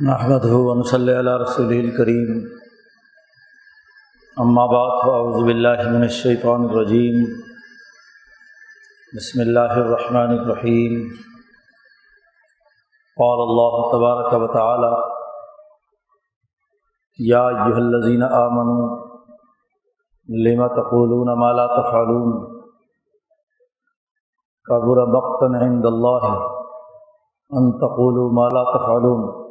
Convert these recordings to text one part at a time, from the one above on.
نحمد ون صلی اللہ رسول الکریم اما بعد فاعوذ باللہ من الشیطان الرجیم بسم اللہ الرحمن الرحیم قال اللہ تبارک و تعالی یا ایہا الذین آمنوا لما تقولون ما لا تفعلون؟ کبر مقتا عند اللہ ان تقولوا ما لا تفعلون.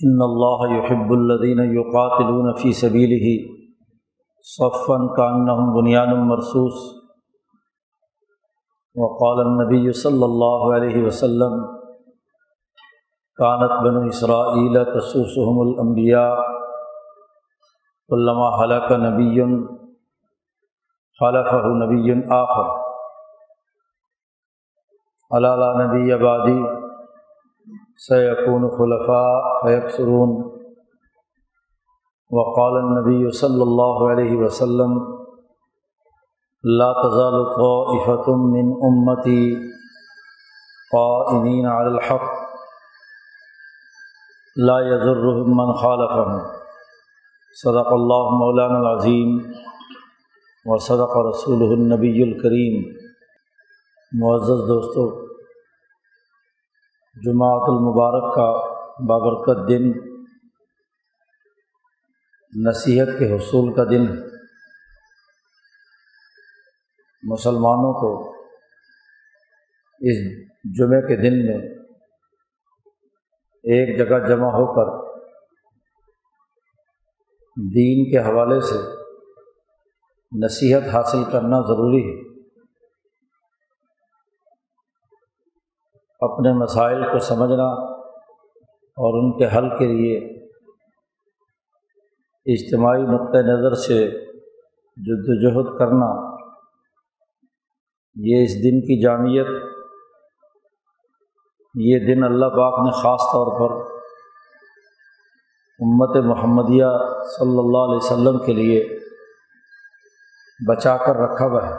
ان اللہ يحب الذین یقاتلون فی سبیلہ صفا کانہم بنیان مرصوص. وقال النبی صلی اللہ علیہ وسلم کانت بن اسرائیل تسوسهم الانبیاء علامہ حلق نبی خلفہ نبی آخر. علالہ نبی آبادی سیقون خلفاء فیکسرون وقال النبی صلی اللہ علیہ وسلم، لا تزال طائفة من امتی قائمین علی الحق، لا يضرهم من خالفهم. صدق اللہ مولانا العظیم و صدق رسول النبی الکریم معزز دوستو جماعت المبارک کا بابرکت دن، نصیحت کے حصول کا دن۔ مسلمانوں کو اس جمعے کے دن میں ایک جگہ جمع ہو کر دین کے حوالے سے نصیحت حاصل کرنا ضروری ہے۔ اپنے مسائل کو سمجھنا اور ان کے حل کے لیے اجتماعی نقطۂ نظر سے جد وجہد کرنا، یہ اس دن کی جامعت یہ دن اللہ پاک نے خاص طور پر امت محمدیہ صلی اللہ علیہ وسلم کے لیے بچا کر رکھا ہوا ہے۔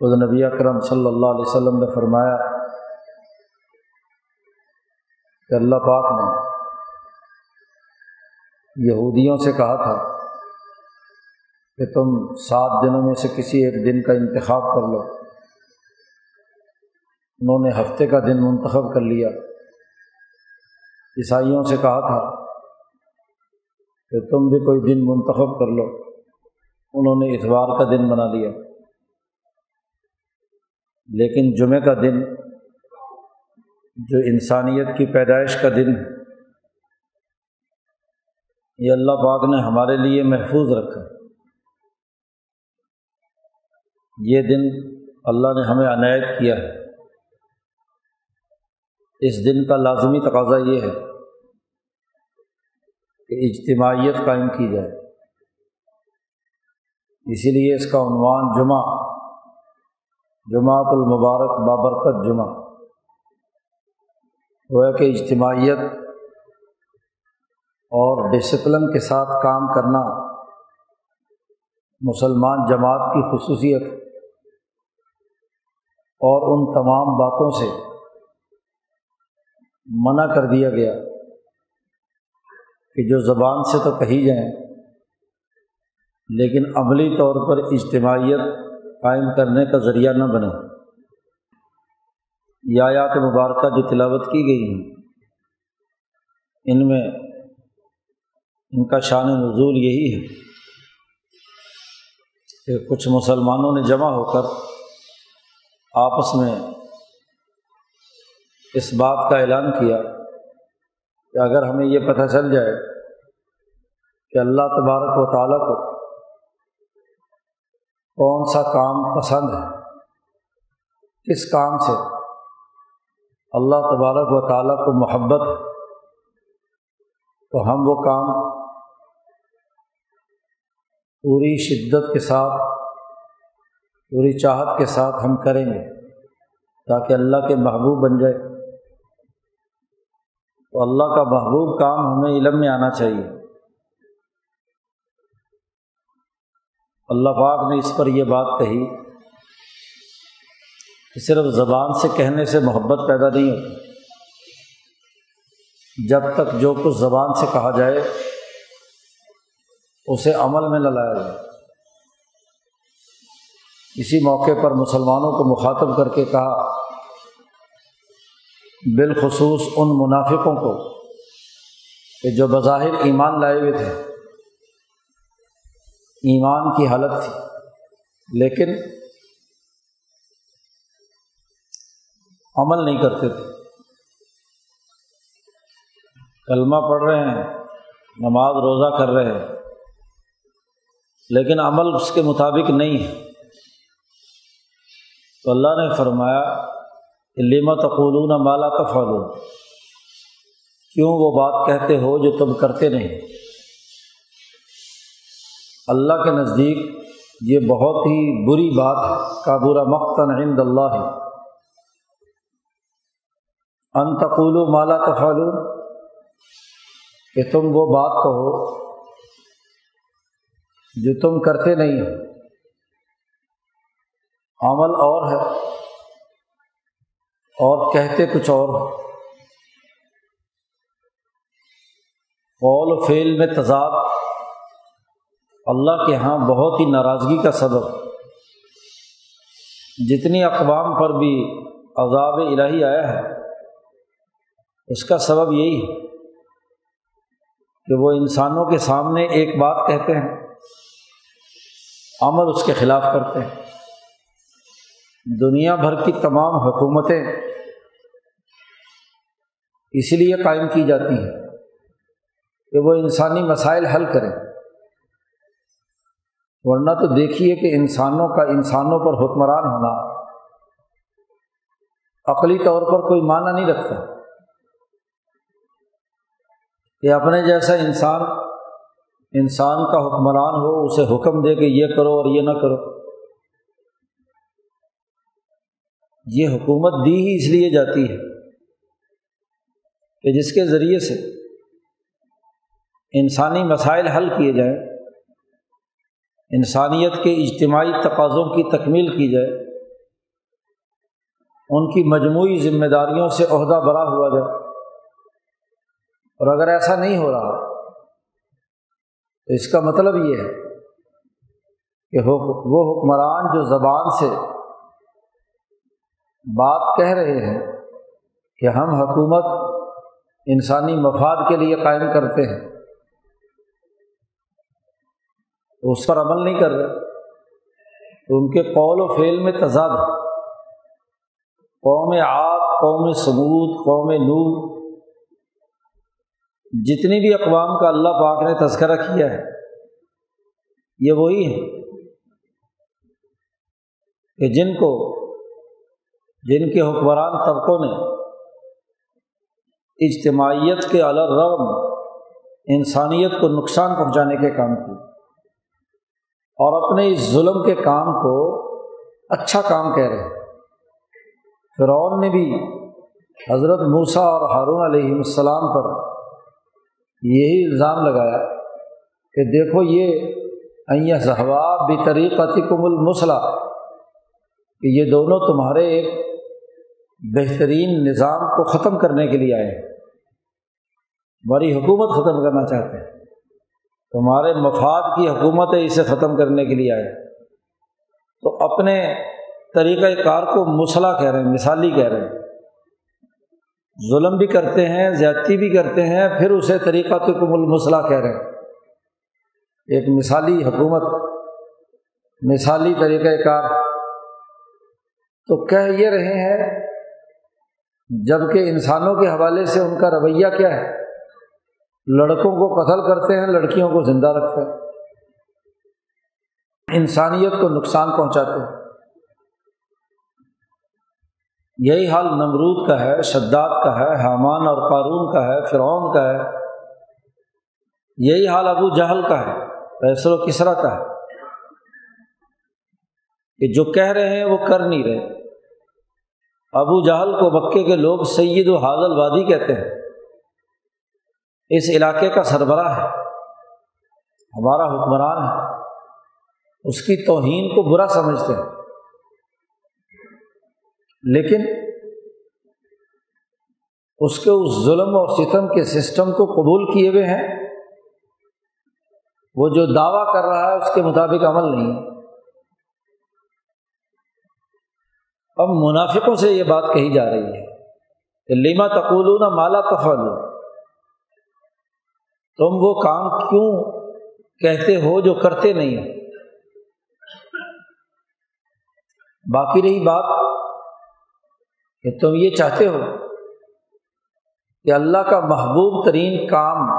خود نبی اکرم صلی اللہ علیہ وسلم نے فرمایا کہ اللہ پاک نے یہودیوں سے کہا تھا کہ تم سات دنوں میں سے کسی ایک دن کا انتخاب کر لو۔ انہوں نے ہفتے کا دن منتخب کر لیا۔ عیسائیوں سے کہا تھا کہ تم بھی کوئی دن منتخب کر لو۔ انہوں نے اتوار کا دن بنا لیا۔ لیکن جمعہ کا دن جو انسانیت کی پیدائش کا دن ہے، یہ اللہ پاک نے ہمارے لیے محفوظ رکھا۔ یہ دن اللہ نے ہمیں عنایت کیا ہے۔ اس دن کا لازمی تقاضا یہ ہے کہ اجتماعیت قائم کی جائے۔ اسی لیے اس کا عنوان جمعہ جماعت المبارک، بابرکت جمعہ۔ وہ کہ اجتماعیت اور ڈسپلن کے ساتھ کام کرنا مسلمان جماعت کی خصوصیت اور ان تمام باتوں سے منع کر دیا گیا کہ جو زبان سے تو کہی جائیں، لیکن عملی طور پر اجتماعیت قائم کرنے کا ذریعہ نہ بنے۔ یہ آیات مبارکہ جو تلاوت کی گئی ہیں، ان میں ان کا شان نزول یہی ہے کہ کچھ مسلمانوں نے جمع ہو کر آپس میں اس بات کا اعلان کیا کہ اگر ہمیں یہ پتہ چل جائے کہ اللہ تبارک و تعالیٰ کو کون سا کام پسند ہے، کس کام سے اللہ تبارک و تعالیٰ کو محبت تو ہم وہ کام پوری شدت کے ساتھ، پوری چاہت کے ساتھ ہم کریں گے تاکہ اللہ کے محبوب بن جائے۔ تو اللہ کا محبوب کام ہمیں علم میں آنا چاہیے۔ اللہ پاک نے اس پر یہ بات کہی۔ کہ صرف زبان سے کہنے سے محبت پیدا نہیں ہوتی۔ جب تک جو کچھ زبان سے کہا جائے، اسے عمل میں نہ لایا جائے۔ اسی موقع پر مسلمانوں کو مخاطب کر کے کہا، بالخصوص ان منافقوں کو کہ جو بظاہر ایمان لائے ہوئے تھے۔ ایمان کی حالت تھی، لیکن عمل نہیں کرتے تھے۔ کلمہ پڑھ رہے ہیں، نماز روزہ کر رہے ہیں، لیکن عمل اس کے مطابق نہیں ہے۔ تو اللہ نے فرمایا لما تقولون مالا تفعلون کیوں وہ بات کہتے ہو جو تم کرتے نہیں؟ اللہ کے نزدیک یہ بہت ہی بری بات ہے۔ کا برا مقتن عند اللہ۔ ہے انتقول مالا تفعلون، کہ تم وہ بات کہو جو تم کرتے نہیں ہو۔ عمل اور ہے، اور کہتے کچھ اور قول و فعل میں تضاد۔ اللہ کے یہاں بہت ہی ناراضگی کا سبب۔ جتنی اقوام پر بھی عذاب الہی آیا ہے اس کا سبب یہی ہے کہ وہ انسانوں کے سامنے ایک بات کہتے ہیں، عمل اس کے خلاف کرتے ہیں۔ دنیا بھر کی تمام حکومتیں اسی لیے قائم کی جاتی ہیں کہ وہ انسانی مسائل حل کریں۔ ورنہ تو دیکھیے کہ انسانوں کا انسانوں پر حکمران ہونا عقلی طور پر کوئی معنی نہیں رکھتا۔ کہ اپنے جیسا انسان انسان کا حکمران ہو، اسے حکم دے کہ یہ کرو اور یہ نہ کرو۔ یہ حکومت دی ہی اس لیے جاتی ہے کہ جس کے ذریعے سے انسانی مسائل حل کیے جائیں، انسانیت کے اجتماعی تقاضوں کی تکمیل کی جائے، ان کی مجموعی ذمہ داریوں سے عہدہ برا ہوا جائے۔ اور اگر ایسا نہیں ہو رہا تو اس کا مطلب یہ ہے کہ وہ حکمران جو زبان سے بات کہہ رہے ہیں کہ ہم حکومت انسانی مفاد کے لیے قائم کرتے ہیں تو اس پر عمل نہیں کر رہے، تو ان کے قول و فعل میں تضاد قوم آگ قوم ثبوت قوم نور جتنی بھی اقوام کا اللہ پاک نے تذکرہ کیا ہے، یہ وہی ہے کہ جن کو، جن کے حکمران طبقوں نے اجتماعیت کے الرغم انسانیت کو نقصان پہنچانے کے کام کیے اور اپنے اس ظلم کے کام کو اچھا کام کہہ رہے فرعون نے بھی حضرت موسیٰ اور ہارون علیہ السلام پر یہی الزام لگایا کہ دیکھو یہ صحبا بھی طریقتی کم المسلح، کہ یہ دونوں تمہارے ایک بہترین نظام کو ختم کرنے کے لیے آئے ہیں۔ ہماری حکومت ختم کرنا چاہتے ہیں۔ تمہارے مفاد کی حکومت ہے اسے ختم کرنے کے لیے آئے تو اپنے طریقۂ کار کو مسئلہ کہہ رہے ہیں، مثالی کہہ رہے ہیں۔ ظلم بھی کرتے ہیں، زیادتی بھی کرتے ہیں، پھر اسے طریقہ تو کم المسلح کہہ رہے ہیں۔ ایک مثالی حکومت، مثالی طریقۂ کار۔ تو کہہ یہ رہے ہیں جبکہ انسانوں کے حوالے سے ان کا رویہ کیا ہے؟ لڑکوں کو قتل کرتے ہیں، لڑکیوں کو زندہ رکھتے ہیں۔ انسانیت کو نقصان پہنچاتے ہیں۔ یہی حال نمرود کا ہے، شداد کا ہے، حامان اور قارون کا ہے، فرعون کا ہے۔ یہی حال ابو جہل کا ہے، فیصل و کسرا کا ہے۔ کہ جو کہہ رہے ہیں وہ کر نہیں رہے۔ ابو جہل کو مکے کے لوگ سید و حاضل وادی کہتے ہیں۔ اس علاقے کا سربراہ ہے۔ ہمارا حکمران ہے۔ اس کی توہین کو برا سمجھتے ہیں۔ لیکن اس کے اس ظلم اور ستم کے سسٹم کو قبول کیے ہوئے ہیں، وہ جو دعویٰ کر رہا ہے اس کے مطابق عمل نہیں۔ اب منافقوں سے یہ بات کہی جا رہی ہے کہ لیما تقول نہ مالا تفل تم وہ کام کیوں کہتے ہو جو کرتے نہیں ہو؟ باقی رہی بات کہ تم یہ چاہتے ہو کہ اللہ کا محبوب ترین کام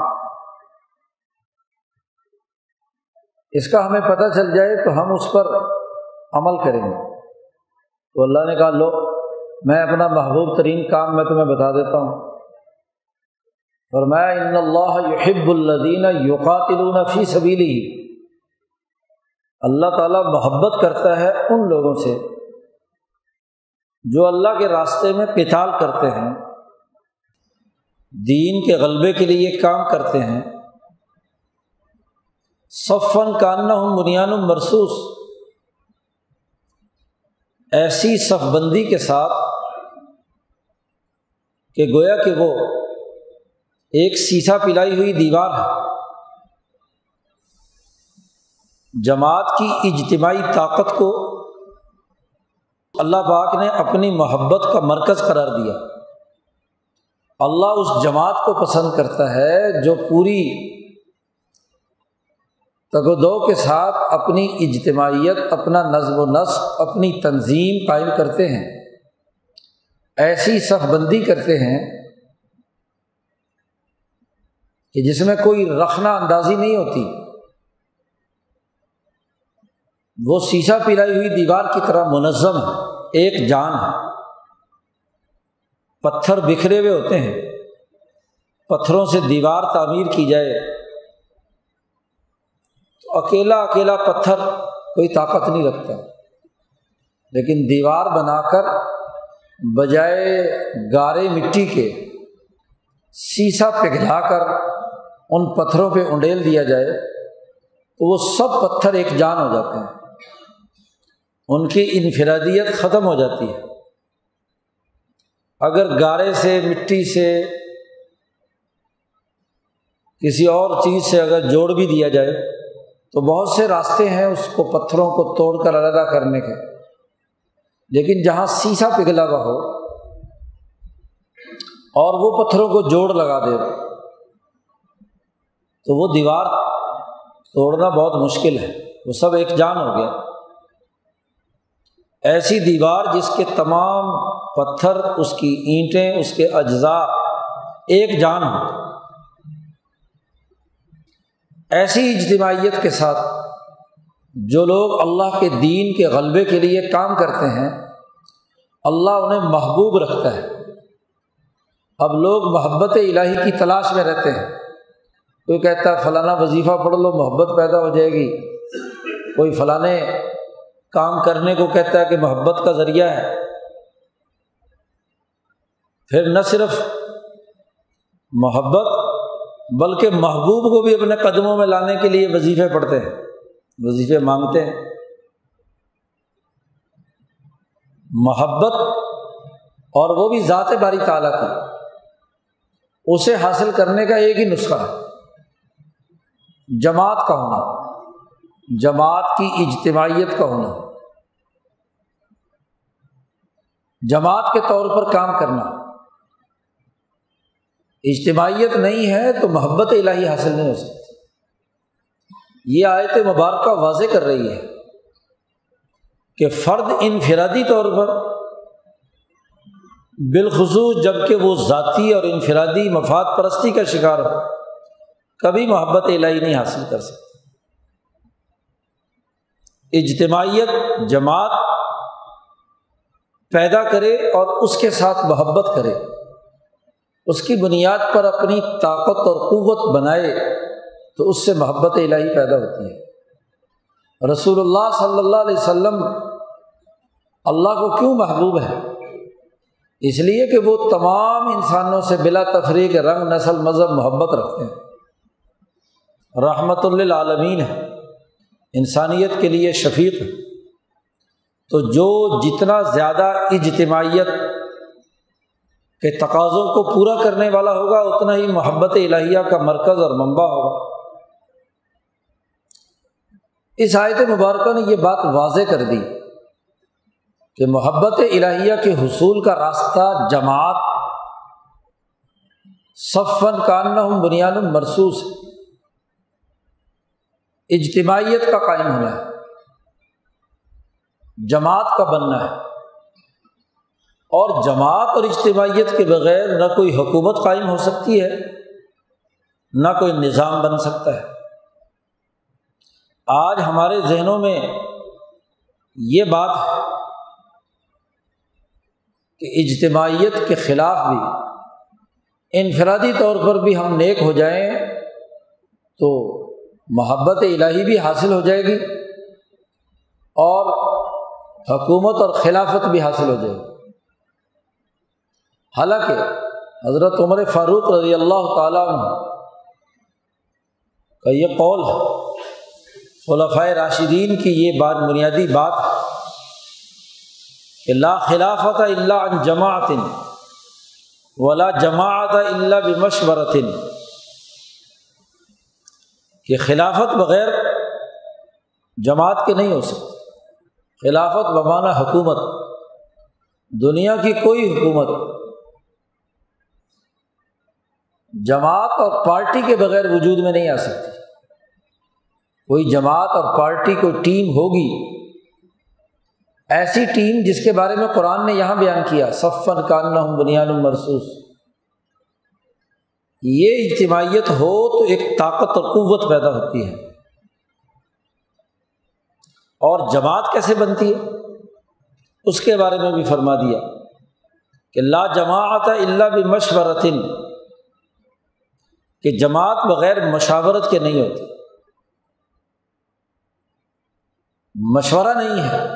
اس کا ہمیں پتہ چل جائے تو ہم اس پر عمل کریں گے۔ تو اللہ نے کہا، لو، میں اپنا محبوب ترین کام میں تمہیں بتا دیتا ہوں۔ اور میں ان اللہ یحب الدین یوقاتلون فی سبیلی اللہ تعالیٰ محبت کرتا ہے ان لوگوں سے جو اللہ کے راستے میں پتال کرتے ہیں، دین کے غلبے کے لیے کام کرتے ہیں۔ صفن کاننا ہوں بنیان مرسوس ایسی صف بندی کے ساتھ کہ گویا کہ وہ ایک سیسا پلائی ہوئی دیوار ہے۔ جماعت کی اجتماعی طاقت کو اللہ پاک نے اپنی محبت کا مرکز قرار دیا۔ اللہ اس جماعت کو پسند کرتا ہے جو پوری تگودو کے ساتھ اپنی اجتماعیت، اپنا نظم و نسق، اپنی تنظیم قائم کرتے ہیں۔ ایسی صف بندی کرتے ہیں کہ جس میں کوئی رکھنا اندازی نہیں ہوتی۔ وہ سیسا پلائی ہوئی دیوار کی طرح منظم ہے، ایک جان ہے۔ پتھر بکھرے ہوئے ہوتے ہیں۔ پتھروں سے دیوار تعمیر کی جائے۔ تو اکیلا اکیلا پتھر کوئی طاقت نہیں رکھتا۔ لیکن دیوار بنا کر بجائے گارے مٹی کے سیسا پگھلا کر ان پتھروں پہ انڈیل دیا جائے تو وہ سب پتھر ایک جان ہو جاتے ہیں۔ ان کی انفرادیت ختم ہو جاتی ہے۔ اگر گارے سے، مٹی سے، کسی اور چیز سے اگر جوڑ بھی دیا جائے، تو بہت سے راستے ہیں اس کو پتھروں کو توڑ کر علیحدہ کرنے کے۔ لیکن جہاں سیسا پگھلا ہوا ہو، اور وہ پتھروں کو جوڑ لگا دے، تو وہ دیوار توڑنا بہت مشکل ہے۔ وہ سب ایک جان ہو گیا۔ ایسی دیوار جس کے تمام پتھر، اس کی اینٹیں، اس کے اجزاء ایک جان ہو ایسی اجتماعیت کے ساتھ جو لوگ اللہ کے دین کے غلبے کے لیے کام کرتے ہیں، اللہ انہیں محبوب رکھتا ہے۔ اب لوگ محبت الہی کی تلاش میں رہتے ہیں۔ کوئی کہتا ہے، فلانا وظیفہ پڑھ لو، محبت پیدا ہو جائے گی۔ کوئی فلاں کام کرنے کو کہتا ہے کہ محبت کا ذریعہ ہے۔ پھر نہ صرف محبت بلکہ محبوب کو بھی اپنے قدموں میں لانے کے لیے وظیفے پڑھتے ہیں، وظیفے مانگتے ہیں۔ محبت اور وہ بھی ذات باری تعالیٰ کی، اسے حاصل کرنے کا ایک ہی نسخہ ہے۔ جماعت کا ہونا۔ جماعت کی اجتماعیت کا ہونا جماعت کے طور پر کام کرنا۔ اجتماعیت نہیں ہے تو محبت الہی حاصل نہیں ہو سکتی۔ یہ آیت مبارکہ واضح کر رہی ہے کہ فرد انفرادی طور پر بالخصوص جبکہ وہ ذاتی اور انفرادی مفاد پرستی کا شکار ہو، کبھی محبت الہی نہیں حاصل کر سکتے اجتماعیت، جماعت پیدا کرے اور اس کے ساتھ محبت کرے۔ اس کی بنیاد پر اپنی طاقت اور قوت بنائے تو اس سے محبت الہی پیدا ہوتی ہے۔ رسول اللہ صلی اللہ علیہ وسلم اللہ کو کیوں محبوب ہے؟ اس لیے کہ وہ تمام انسانوں سے بلا تفریح رنگ، نسل، مذہب، محبت رکھتے ہیں۔ رحمت للعالمین ہے۔ انسانیت کے لیے شفیق ہے۔ تو جو جتنا زیادہ اجتماعیت کہ تقاضوں کو پورا کرنے والا ہوگا، اتنا ہی محبت الہیہ کا مرکز اور منبع ہوگا۔ اس آیت مبارکہ نے یہ بات واضح کر دی کہ محبت الہیہ کے حصول کا راستہ جماعت صفن کاننا بنیاد مرسوس اجتماعیت کا قائم ہونا ہے، جماعت کا بننا ہے۔ اور جماعت اور اجتماعیت کے بغیر نہ کوئی حکومت قائم ہو سکتی ہے، نہ کوئی نظام بن سکتا ہے۔ آج ہمارے ذہنوں میں یہ بات ہے کہ اجتماعیت کے خلاف بھی، انفرادی طور پر بھی ہم نیک ہو جائیں تو محبت الہی بھی حاصل ہو جائے گی اور حکومت اور خلافت بھی حاصل ہو جائے گی۔ حالانکہ حضرت عمر فاروق رضی اللہ تعالیٰ عنہ کا یہ قول ہے خلفۂ راشدین کی یہ بات، بنیادی بات کہ لا خلافت اللہ ان جماعت ولا جماعت اللہ بمشورت کہ خلافت بغیر جماعت کے نہیں ہو سکتی۔ خلافت بمانا حکومت۔ دنیا کی کوئی حکومت۔ جماعت اور پارٹی کے بغیر وجود میں نہیں آ سکتی۔ کوئی جماعت اور پارٹی کوئی ٹیم ہوگی۔ ایسی ٹیم جس کے بارے میں قرآن نے یہاں بیان کیا صفن کاننا ہوں بنیاد مرسوس یہ اجتماعیت ہو تو ایک طاقت اور قوت پیدا ہوتی ہے۔ اور جماعت کیسے بنتی ہے؟ اس کے بارے میں بھی فرما دیا کہ لا جماعت اللہ بھی مشورتن کہ جماعت بغیر مشاورت کے نہیں ہوتی۔ مشورہ نہیں ہے،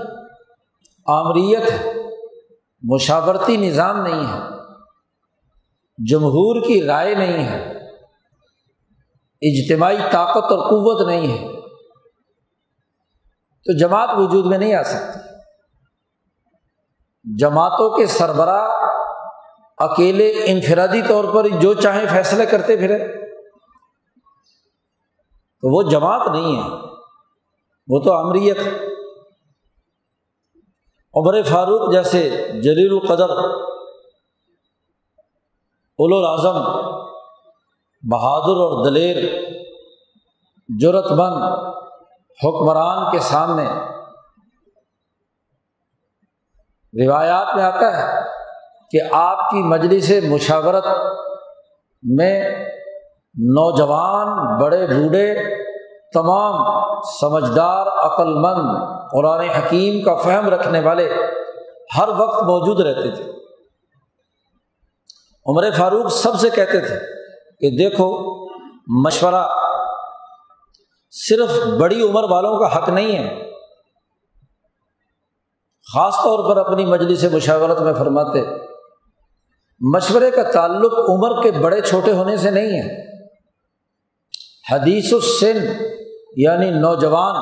آمریت ہے، مشاورتی نظام نہیں ہے۔ جمہور کی رائے نہیں ہے۔ اجتماعی طاقت اور قوت نہیں ہے۔ تو جماعت وجود میں نہیں آ سکتی۔ جماعتوں کے سربراہ اکیلے انفرادی طور پر جو چاہیں فیصلے کرتے پھرے۔ تو وہ جماعت نہیں ہے۔ وہ تو امریت۔ عمر فاروق جیسے جلیل القدر الاظم بہادر اور دلیر جرت بند حکمران کے سامنے۔ روایات میں آتا ہے کہ آپ کی مجلس مشاورت میں نوجوان، بڑے بوڑھے، تمام سمجھدار عقل مند قرآن حکیم کا فہم رکھنے والے ہر وقت موجود رہتے تھے۔ عمر فاروق سب سے کہتے تھے کہ دیکھو، مشورہ صرف بڑی عمر والوں کا حق نہیں ہے۔ خاص طور پر اپنی مجلس مشاورت میں فرماتے، مشورے کا تعلق عمر کے بڑے چھوٹے ہونے سے نہیں ہے۔ حدیث السن یعنی نوجوان،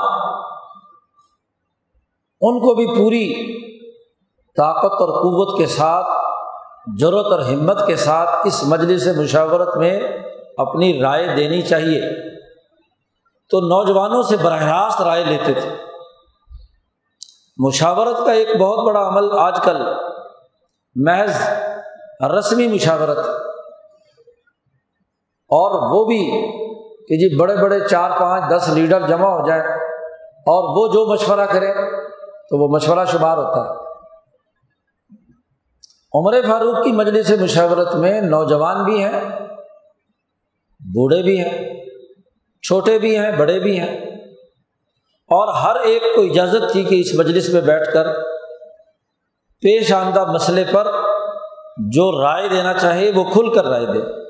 ان کو بھی پوری طاقت اور قوت کے ساتھ ضرورت اور ہمت کے ساتھ اس مجلس مشاورت میں اپنی رائے دینی چاہیے۔ تو نوجوانوں سے براہ راست رائے لیتے تھے۔ مشاورت کا ایک بہت بڑا عمل آج کل محض رسمی مشاورت اور وہ بھی کہ جی بڑے بڑے چار پانچ دس لیڈر جمع ہو جائیں اور وہ جو مشورہ کرے تو وہ مشورہ شمار ہوتا ہے۔ عمر فاروق کی مجلس مشاورت میں نوجوان بھی ہیں، بوڑھے بھی ہیں، چھوٹے بھی ہیں، بڑے بھی ہیں۔ اور ہر ایک کو اجازت تھی کہ اس مجلس میں بیٹھ کر پیش آمدہ مسئلے پر جو رائے دینا چاہے وہ کھل کر رائے دے۔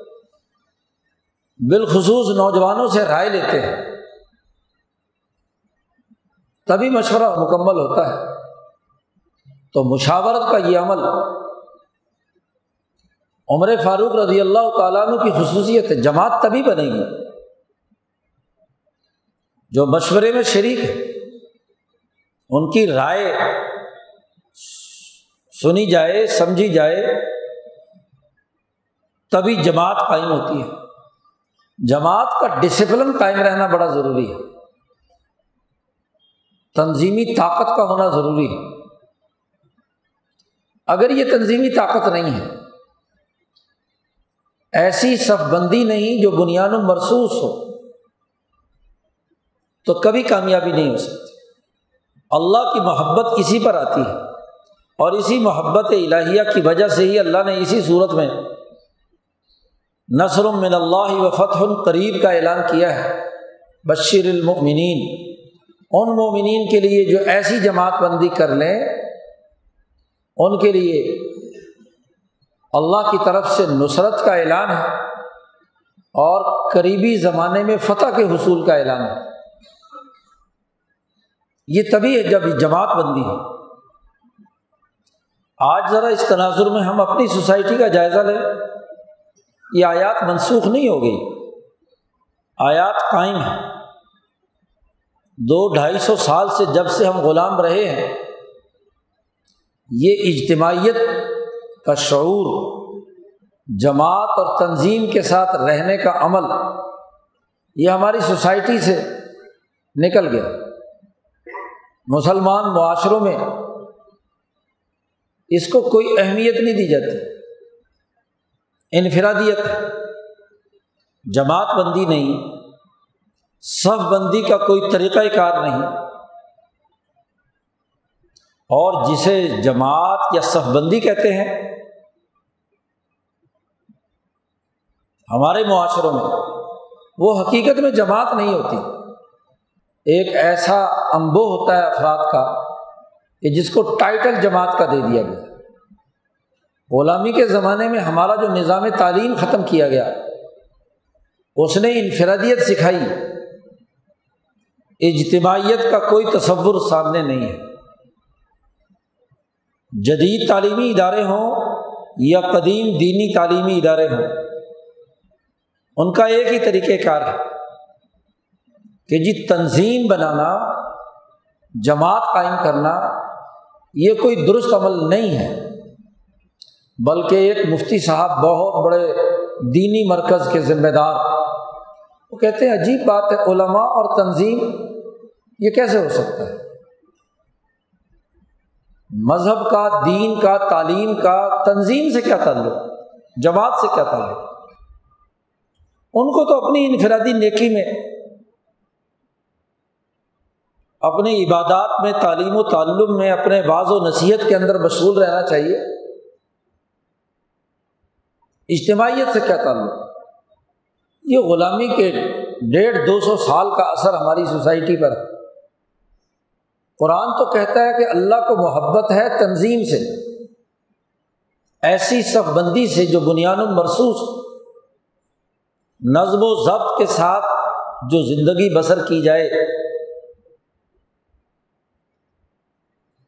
بالخصوص نوجوانوں سے رائے لیتے ہیں۔ تبھی مشورہ مکمل ہوتا ہے۔ تو مشاورت کا یہ عمل عمر فاروق رضی اللہ تعالیٰ عنہ کی خصوصیت ہے، جماعت تبھی بنے گی۔ جو مشورے میں شریک ہے، ان کی رائے سنی جائے، سمجھی جائے، تبھی جماعت قائم ہوتی ہے۔ جماعت کا ڈسپلن قائم رہنا بڑا ضروری ہے۔ تنظیمی طاقت کا ہونا ضروری ہے۔ اگر یہ تنظیمی طاقت نہیں ہے ایسی صف بندی نہیں جو بنیاد و مرسوس ہو۔ تو کبھی کامیابی نہیں ہو سکتی۔ اللہ کی محبت اسی پر آتی ہے اور اسی محبت الہیہ کی وجہ سے ہی اللہ نے اسی صورت میں نثر من اللہ و فتح القریب کا اعلان کیا ہے۔ بشیر المؤمنین۔ ان مومنین کے لیے جو ایسی جماعت بندی کر لیں، ان کے لیے اللہ کی طرف سے نصرت کا اعلان ہے اور قریبی زمانے میں فتح کے حصول کا اعلان ہے۔ یہ تبھی ہے جب جماعت بندی ہے۔ آج ذرا اس تناظر میں ہم اپنی سوسائٹی کا جائزہ لیں۔ یہ آیات منسوخ نہیں ہو گئی۔ آیات قائم ہے دو ڈھائی سو سال سے جب سے ہم غلام رہے ہیں، یہ اجتماعیت کا شعور، جماعت اور تنظیم کے ساتھ رہنے کا عمل، یہ ہماری سوسائٹی سے نکل گیا۔ مسلمان معاشروں میں اس کو کوئی اہمیت نہیں دی جاتی۔ انفرادیت جماعت بندی نہیں، صف بندی کا کوئی طریقۂ کار نہیں۔ اور جسے جماعت یا صف بندی کہتے ہیں ہمارے معاشروں میں وہ حقیقت میں جماعت نہیں ہوتی۔ ایک ایسا امبو ہوتا ہے افراد کا کہ جس کو ٹائٹل جماعت کا دے دیا گیا۔ غلامی کے زمانے میں ہمارا جو نظام تعلیم ختم کیا گیا، اس نے انفرادیت سکھائی۔ اجتماعیت کا کوئی تصور سامنے نہیں ہے۔ جدید تعلیمی ادارے ہوں یا قدیم دینی تعلیمی ادارے ہوں ان کا ایک ہی طریقہ کار ہے کہ جی تنظیم بنانا، جماعت قائم کرنا، یہ کوئی درست عمل نہیں ہے، بلکہ ایک مفتی صاحب بہت بڑے دینی مرکز کے ذمہ دار۔ وہ کہتے ہیں، عجیب بات ہے، علماء اور تنظیم یہ کیسے ہو سکتا ہے؟ مذہب کا، دین کا، تعلیم کا تنظیم سے کیا تعلق؟ جماعت سے کیا تعلق؟ ان کو تو اپنی انفرادی نیکی میں، اپنی عبادات میں، تعلیم و تعلم میں، اپنے بعض و نصیحت کے اندر مشغول رہنا چاہیے۔ اجتماعیت سے کیا تعلق؟ یہ غلامی کے ڈیڑھ دو سو سال کا اثر ہماری سوسائٹی پر ہے۔ قرآن تو کہتا ہے کہ اللہ کو محبت ہے تنظیم سے، ایسی صف بندی سے جو بنیاد و مرسوس نظم و ضبط کے ساتھ جو زندگی بسر کی جائے۔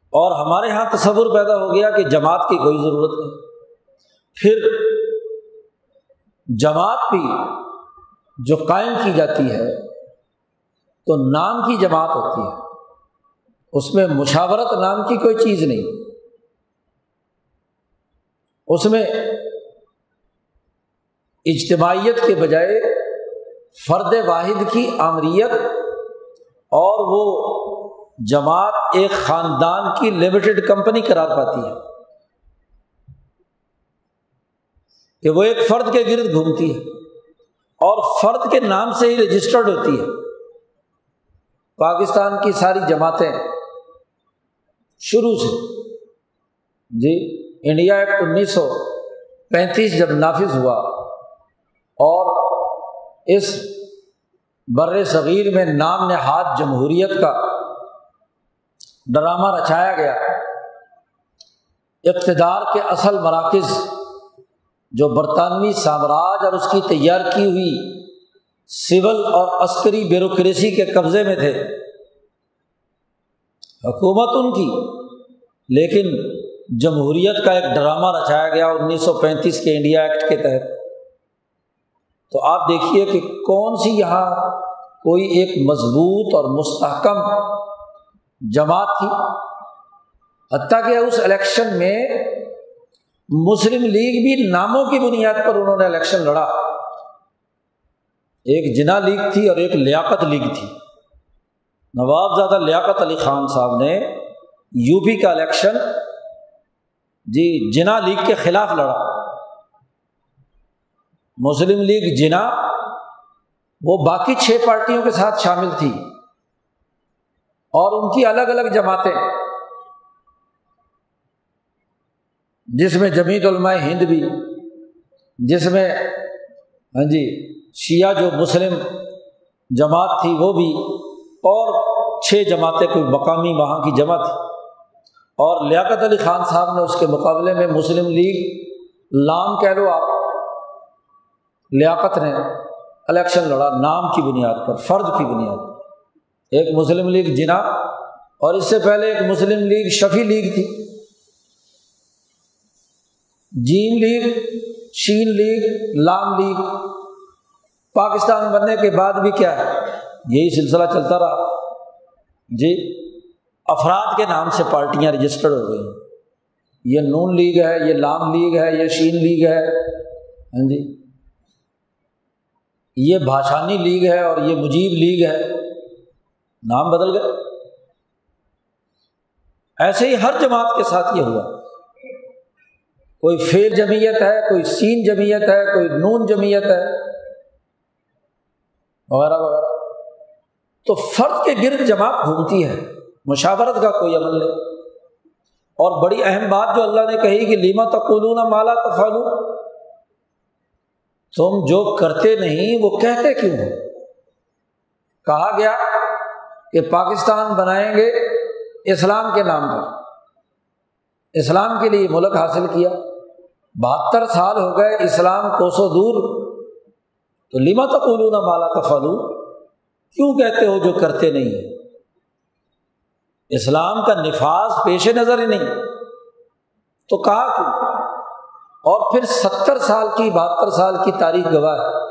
اور ہمارے یہاں تصور پیدا ہو گیا کہ جماعت کی کوئی ضرورت نہیں۔ پھر جماعت بھی جو قائم کی جاتی ہے، تو نام کی جماعت ہوتی ہے۔ اس میں مشاورت نام کی کوئی چیز نہیں۔ اس میں اجتماعیت کے بجائے فرد واحد کی آمریت اور وہ جماعت ایک خاندان کی لمیٹڈ کمپنی قرار پاتی ہے کہ وہ ایک فرد کے گرد گھومتی ہے اور فرد کے نام سے ہی رجسٹرڈ ہوتی ہے۔ پاکستان کی ساری جماعتیں شروع سے۔ جی انڈیا ایکٹ انیس سو پینتیس جب نافذ ہوا اس بر صغیر میں نام نہاد جمہوریت کا ڈرامہ رچایا گیا۔ اقتدار کے اصل مراکز جو برطانوی سامراج اور اس کی تیار کی ہوئی سول اور عسکری بیوروکریسی کے قبضے میں تھے۔ حکومت ان کی، لیکن جمہوریت کا ایک ڈرامہ رچایا گیا انیس سو پینتیس کے انڈیا ایکٹ کے تحت۔ تو آپ دیکھیے کہ کون سی یہاں کوئی ایک مضبوط اور مستحکم جماعت تھی۔ حتیٰ کہ اس الیکشن میں مسلم لیگ بھی ناموں کی بنیاد پر انہوں نے الیکشن لڑا۔ ایک جنا لیگ تھی اور ایک لیاقت لیگ تھی۔ نواب زادہ لیاقت علی خان صاحب نے یو پی کا الیکشن جی جنا لیگ کے خلاف لڑا۔ مسلم لیگ جنا وہ باقی چھ پارٹیوں کے ساتھ شامل تھی اور ان کی الگ الگ جماعتیں جس میں جمیت علماء ہند بھی، جس میں ہاں جی شیعہ جو مسلم جماعت تھی وہ بھی، اور چھ جماعتیں کوئی مقامی وہاں کی جمع تھی۔ اور لیاقت علی خان صاحب نے اس کے مقابلے میں مسلم لیگ، لام کہہ لو آپ لیاقت نے الیکشن لڑا، نام کی بنیاد پر، فرد کی بنیاد پر۔ ایک مسلم لیگ جنا، اور اس سے پہلے ایک مسلم لیگ شفیع لیگ تھی۔ جین لیگ، شین لیگ، لام لیگ۔ پاکستان بننے کے بعد بھی کیا ہے؟ یہی سلسلہ چلتا رہا۔ جی افراد کے نام سے پارٹیاں رجسٹرڈ ہو گئی یہ نون لیگ ہے، یہ لام لیگ ہے، یہ شین لیگ ہے۔ ہاں جی۔ یہ بھاشانی لیگ ہے اور یہ مجیب لیگ ہے۔ نام بدل گئے۔ ایسے ہی ہر جماعت کے ساتھ یہ ہوا۔ کوئی فیل جمعیت ہے، کوئی سین جمعیت ہے، کوئی نون جمعیت ہے۔ وغیرہ وغیرہ۔ تو فرد کے گرد جماعت گھومتی ہے۔ مشاورت کا کوئی عمل نہیں۔ اور بڑی اہم بات جو اللہ نے کہی کہ لیما تقولون مالا تفالو تم جو کرتے نہیں، وہ کہتے کیوں ہو؟ کہا گیا کہ پاکستان بنائیں گے اسلام کے نام پر۔ اسلام کے لیے ملک حاصل کیا۔ بہتر سال ہو گئے اسلام کوسو دور۔ تو لما تو نہ مالا کا کیوں کہتے ہو جو کرتے نہیں؟ اسلام کا نفاذ پیش نظر ہی نہیں۔ تو کہا کیوں؟ اور پھر ستر سال کی، بہتر سال کی تاریخ گواہ ہے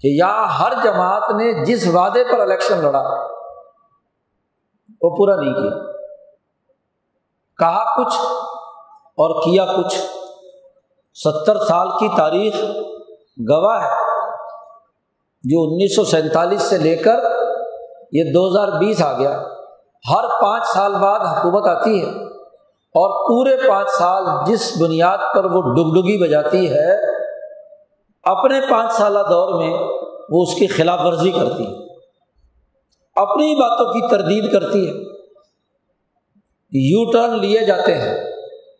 کہ یا ہر جماعت نے جس وعدے پر الیکشن لڑا، وہ پورا نہیں کیا۔ کہا کچھ اور کیا کچھ۔ ستر سال کی تاریخ گواہ ہے، جو انیس سو سینتالیس سے لے کر یہ دو ہزار بیس آ گیا۔ ہر پانچ سال بعد حکومت آتی ہے۔ اور پورے پانچ سال جس بنیاد پر وہ ڈگڈگی بجاتی ہے، اپنے پانچ سالہ دور میں وہ اس کی خلاف ورزی کرتی ہے، اپنی باتوں کی تردید کرتی ہے یو ٹرن لیے جاتے ہیں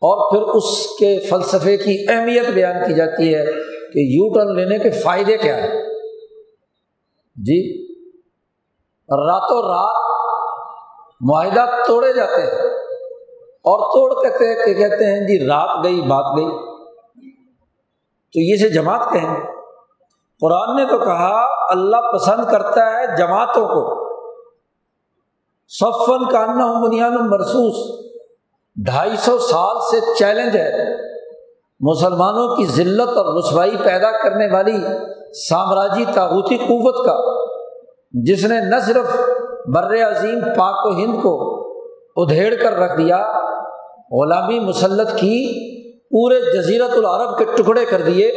اور پھر اس کے فلسفے کی اہمیت بیان کی جاتی ہے کہ یو ٹرن لینے کے فائدے کیا ہیں۔ جی راتوں رات معاہدہ توڑے جاتے ہیں۔ اور توڑ کہتے ہیں کہ کہتے ہیں جی رات گئی، بات گئی۔ تو یہ سے جماعت کہیں، قرآن نے تو کہا اللہ پسند کرتا ہے جماعتوں کو۔ سفن کاننا بنیاد مرسوس ڈھائی سو سال سے چیلنج ہے۔ مسلمانوں کی ذلت اور رسوائی پیدا کرنے والی سامراجی تاغوتی قوت کا، جس نے نہ صرف بر عظیم پاک و ہند کو ادھیڑ کر رکھ دیا غلامی مسلط کی پورے جزیرت العرب کے ٹکڑے کر دیے۔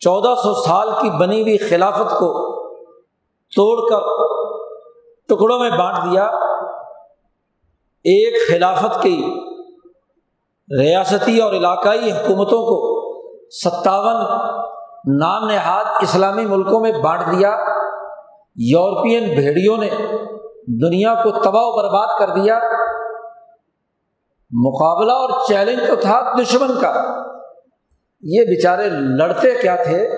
چودہ سو سال کی بنی ہوئی خلافت کو توڑ کر ٹکڑوں میں بانٹ دیا۔ ایک خلافت کی ریاستی اور علاقائی حکومتوں کو ستاون نام نہاد اسلامی ملکوں میں بانٹ دیا۔ یورپین بھیڑیوں نے دنیا کو تباہ و برباد کر دیا۔ مقابلہ اور چیلنج تو تھا دشمن کا۔ یہ بیچارے لڑتے کیا تھے؟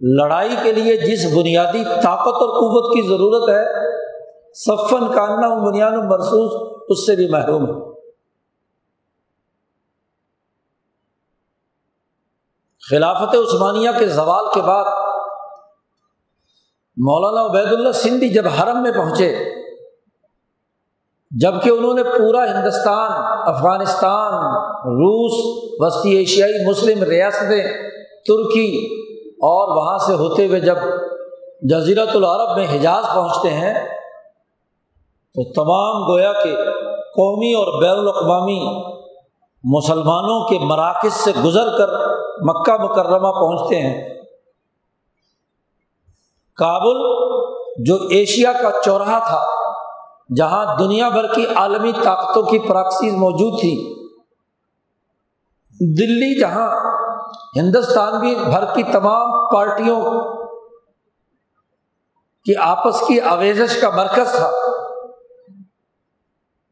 لڑائی کے لیے جس بنیادی طاقت اور قوت کی ضرورت ہے سفن کاننا بنیاد مرسوس اس سے بھی محروم۔ ہے خلافت عثمانیہ کے زوال کے بعد مولانا عبید اللہ سندھی جب حرم میں پہنچے جبکہ انہوں نے پورا ہندوستان، افغانستان، روس، وسطی ایشیائی، مسلم ریاستیں ترکی اور وہاں سے ہوتے ہوئے جب جزیرت العرب میں حجاز پہنچتے ہیں، تو تمام گویا کے قومی اور بین الاقوامی مسلمانوں کے مراکز سے گزر کر مکہ مکرمہ پہنچتے ہیں۔ کابل، جو ایشیا کا چوراہا تھا جہاں دنیا بھر کی عالمی طاقتوں کی پراکسیز موجود تھی دلی جہاں ہندوستان بھی بھر کی تمام پارٹیوں کی آپس کی آویزش کا مرکز تھا۔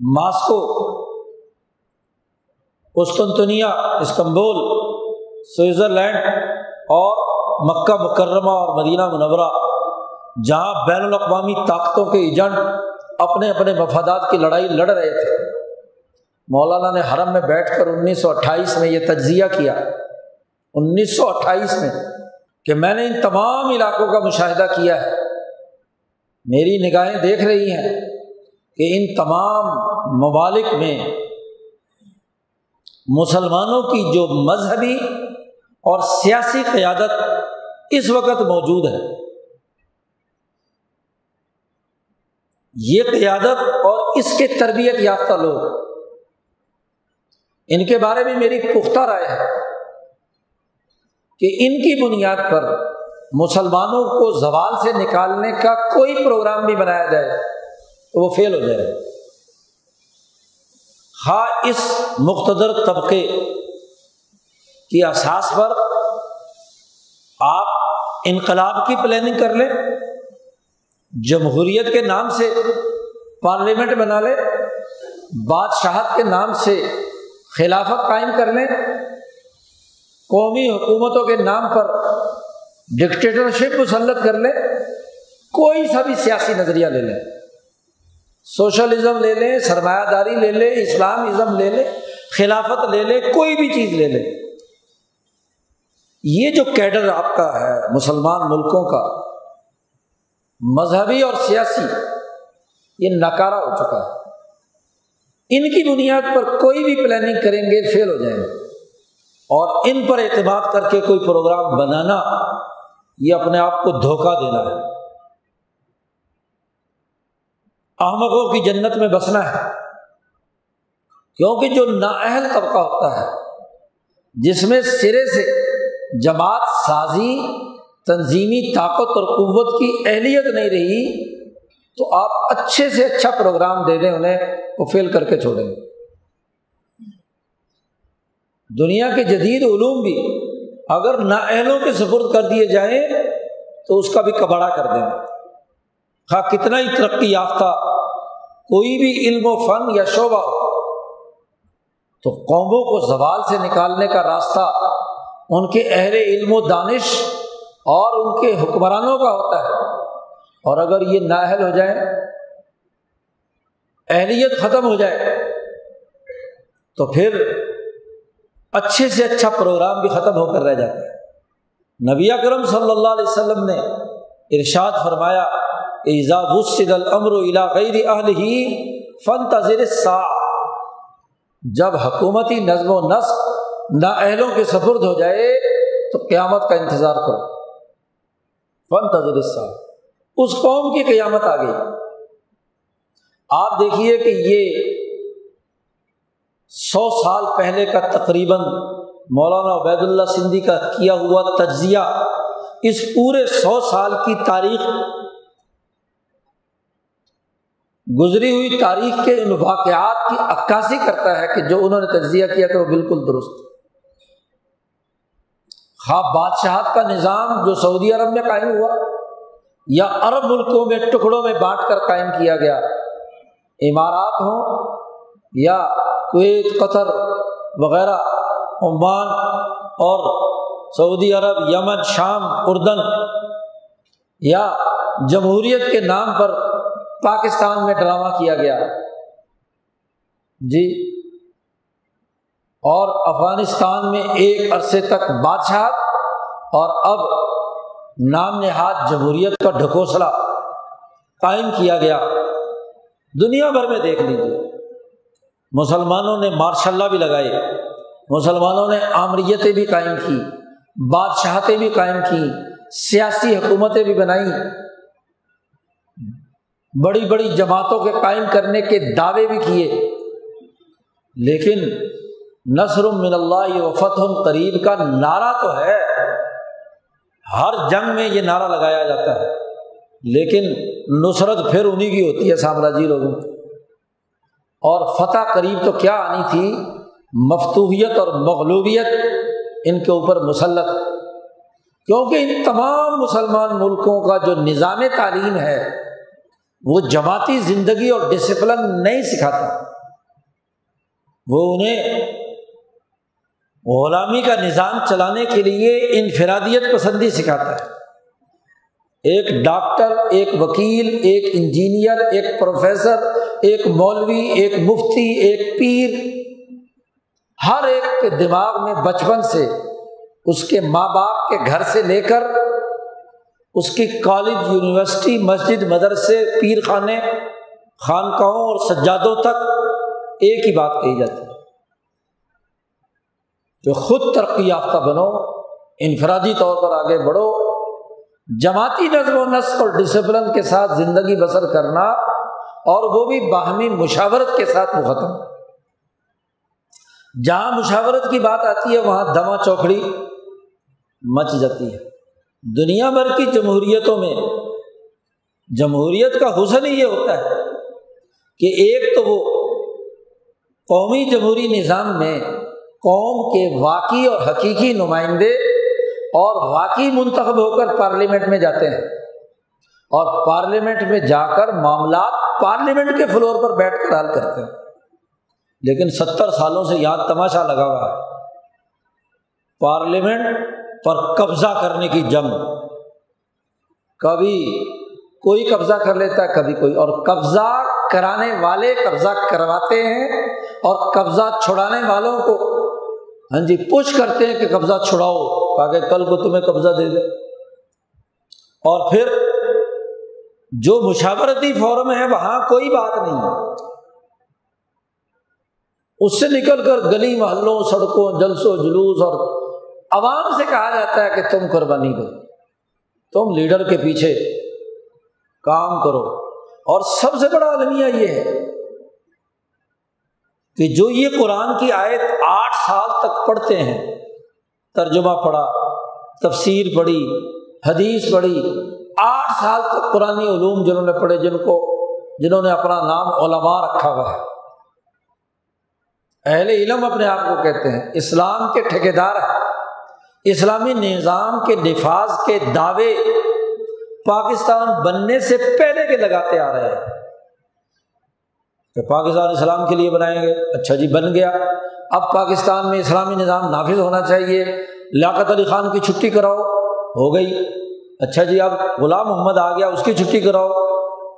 ماسکو، قسطنطنیہ، استنبول، سوئٹزرلینڈ اور مکہ مکرمہ اور مدینہ منورہ، جہاں بین الاقوامی طاقتوں کے ایجنٹ اپنے اپنے مفادات کی لڑائی لڑ رہے تھے۔ مولانا نے حرم میں بیٹھ کر انیس سو اٹھائیس میں یہ تجزیہ کیا۔ انیس سو اٹھائیس میں کہ میں نے ان تمام علاقوں کا مشاہدہ کیا ہے۔ میری نگاہیں دیکھ رہی ہیں کہ ان تمام ممالک میں مسلمانوں کی جو مذہبی اور سیاسی قیادت اس وقت موجود ہے۔ یہ قیادت اور اس کے تربیت یافتہ لوگ۔ ان کے بارے میں میری پختہ رائے ہے کہ ان کی بنیاد پر مسلمانوں کو زوال سے نکالنے کا کوئی پروگرام بھی بنایا جائے تو وہ فیل ہو جائے۔ ہاں اس مقتدر طبقے کی اساس پر آپ انقلاب کی پلاننگ کر لیں۔ جمہوریت کے نام سے، پارلیمنٹ بنا لیں بادشاہت کے نام سے خلافت قائم کر لیں قومی حکومتوں کے نام پر ڈکٹیٹرشپ مسلط کر لیں کوئی سا بھی سیاسی نظریہ لے لیں سوشلزم لے لیں سرمایہ داری لے لیں اسلامزم لے لیں خلافت لے لیں کوئی بھی چیز لے لیں یہ جو کیڈر آپ کا ہے، مسلمان ملکوں کا مذہبی اور سیاسی، یہ نکارا ہو چکا ہے۔ ان کی بنیاد پر کوئی بھی پلاننگ کریں گے فیل ہو جائیں گے۔ اور ان پر اعتماد کر کے کوئی پروگرام بنانا، یہ اپنے آپ کو دھوکہ دینا ہے۔ احمدوں کی جنت میں بسنا ہے۔ کیونکہ جو نااہل طبقہ ہوتا ہے، جس میں سرے سے جماعت سازی تنظیمی طاقت اور قوت کی اہلیت نہیں رہی، تو آپ اچھے سے اچھا پروگرام دے دیں انہیں، وہ فیل کر کے چھوڑیں۔ گے دنیا کے جدید علوم بھی اگر نااہلوں کے سپرد کر دیے جائیں، تو اس کا بھی کباڑا کر دیں۔ ہاں کتنا ہی ترقی یافتہ، کوئی بھی علم و فن یا شعبہ ہو تو قوموں کو زوال سے نکالنے کا راستہ، ان کے اہل علم و دانش اور ان کے حکمرانوں کا ہوتا ہے۔ اور اگر یہ نااہل ہو جائے اہلیت ختم ہو جائے، تو پھر اچھے سے اچھا پروگرام بھی ختم ہو کر رہ جاتا ہے۔ نبی اکرم صلی اللہ علیہ وسلم نے ارشاد فرمایا الامر غیر اہل ہی فن تذر سا جب حکومتی نظم و نسق نااہلوں کے سفرد ہو جائے، تو قیامت کا انتظار کرو۔ فن تذر سا اس قوم کی قیامت آ گئی۔ آپ دیکھیے کہ یہ سو سال پہلے کا تقریباً مولانا عبید اللہ سندھی کا کیا ہوا تجزیہ، اس پورے سو سال کی تاریخ گزری ہوئی تاریخ کے ان واقعات کی عکاسی کرتا ہے کہ جو انہوں نے تجزیہ کیا تھا وہ بالکل درست۔ خواب بادشاہت کا نظام جو سعودی عرب میں قائم ہوا یا عرب ملکوں میں ٹکڑوں میں بانٹ کر قائم کیا گیا۔ عمارات ہوں یا کویت، قطر وغیرہ، عمان اور سعودی عرب، یمن، شام، اردن یا جمہوریت کے نام پر پاکستان میں ڈرامہ کیا گیا۔ جی اور افغانستان میں ایک عرصے تک بادشاہ اور اب نام نہاد جمہوریت کا ڈھکوسلا قائم کیا گیا۔ دنیا بھر میں دیکھ لیجیے مسلمانوں نے مارشاء اللہ بھی لگائے۔ مسلمانوں نے آمریتیں بھی قائم کی، بادشاہتیں بھی قائم کی، سیاسی حکومتیں بھی بنائیں بڑی بڑی جماعتوں کے قائم کرنے کے دعوے بھی کیے۔ لیکن نثر من اللہ وفت قریب کا نعرہ تو ہے۔ ہر جنگ میں یہ نعرہ لگایا جاتا ہے۔ لیکن نصرت پھر انہیں کی ہوتی ہے سامراجی لوگوں۔ کی اور فتح قریب تو کیا آنی تھی؟ مفتوحیت اور مغلوبیت ان کے اوپر مسلط۔ کیونکہ ان تمام مسلمان ملکوں کا جو نظام تعلیم ہے، وہ جماعتی زندگی اور ڈسپلن نہیں سکھاتا۔ وہ انہیں غلامی کا نظام چلانے کے لیے انفرادیت پسندی سکھاتا ہے۔ ایک ڈاکٹر، ایک وکیل، ایک انجینئر، ایک پروفیسر، ایک مولوی، ایک مفتی، ایک پیر، ہر ایک کے دماغ میں بچپن سے اس کے ماں باپ کے گھر سے لے کر اس کی کالج، یونیورسٹی، مسجد، مدرسے، پیر خانے، خانقاہوں اور سجادوں تک ایک ہی بات کہی جاتی ہے۔ جو خود ترقی یافتہ بنو، انفرادی طور پر آگے بڑھو، جماعتی نظم و نسق اور ڈسپلن کے ساتھ زندگی بسر کرنا اور وہ بھی باہمی مشاورت کے ساتھ وہ ختم جہاں مشاورت کی بات آتی ہے، وہاں دما چوکھڑی مچ جاتی ہے۔ دنیا بھر کی جمہوریتوں میں، جمہوریت کا حسن ہی یہ ہوتا ہے کہ ایک تو وہ قومی جمہوری نظام میں قوم کے واقعی اور حقیقی نمائندے اور واقعی منتخب ہو کر پارلیمنٹ میں جاتے ہیں۔ اور پارلیمنٹ میں جا کر معاملات پارلیمنٹ کے فلور پر بیٹھ کر حل کرتے ہیں۔ لیکن ستر سالوں سے یہاں تماشا لگا ہوا ہے۔ پارلیمنٹ پر قبضہ کرنے کی جنگ۔ کبھی کوئی قبضہ کر لیتا ہے، کبھی کوئی۔ اور قبضہ کرانے والے قبضہ کرواتے ہیں اور قبضہ چھڑانے والوں کو ہاں جی پوچھ کرتے ہیں کہ قبضہ چھڑاؤ تاکہ کل کو تمہیں قبضہ دے دے اور پھر جو مشاورتی فورم ہے وہاں کوئی بات نہیں ہے۔ اس سے نکل کر گلی محلوں، سڑکوں، جلسوں، جلوس اور عوام سے کہا جاتا ہے کہ تم قربانی دو۔ تم لیڈر کے پیچھے کام کرو۔ اور سب سے بڑا المیہ یہ ہے کہ جو یہ قرآن کی آیت آٹھ سال تک پڑھتے ہیں۔ ترجمہ پڑھا، تفسیر پڑھی، حدیث پڑھی۔ آٹھ سال تک قرآن علوم جنہوں نے پڑھے، جن کو، جنہوں نے اپنا نام علماء رکھا ہوا ہے۔ اہل علم اپنے آپ کو کہتے ہیں، اسلام کے ٹھیکیدار اسلامی نظام کے نفاذ کے دعوے پاکستان بننے سے پہلے کے لگاتے آ رہے ہیں۔ کہ پاکستان اسلام کے لیے بنائیں گے اچھا جی بن گیا۔ اب پاکستان میں اسلامی نظام نافذ ہونا چاہیے۔ لیاقت علی خان کی چھٹی کراؤ۔ ہو گئی۔ اچھا جی اب غلام محمد آ گیا، اس کی چھٹی کراؤ۔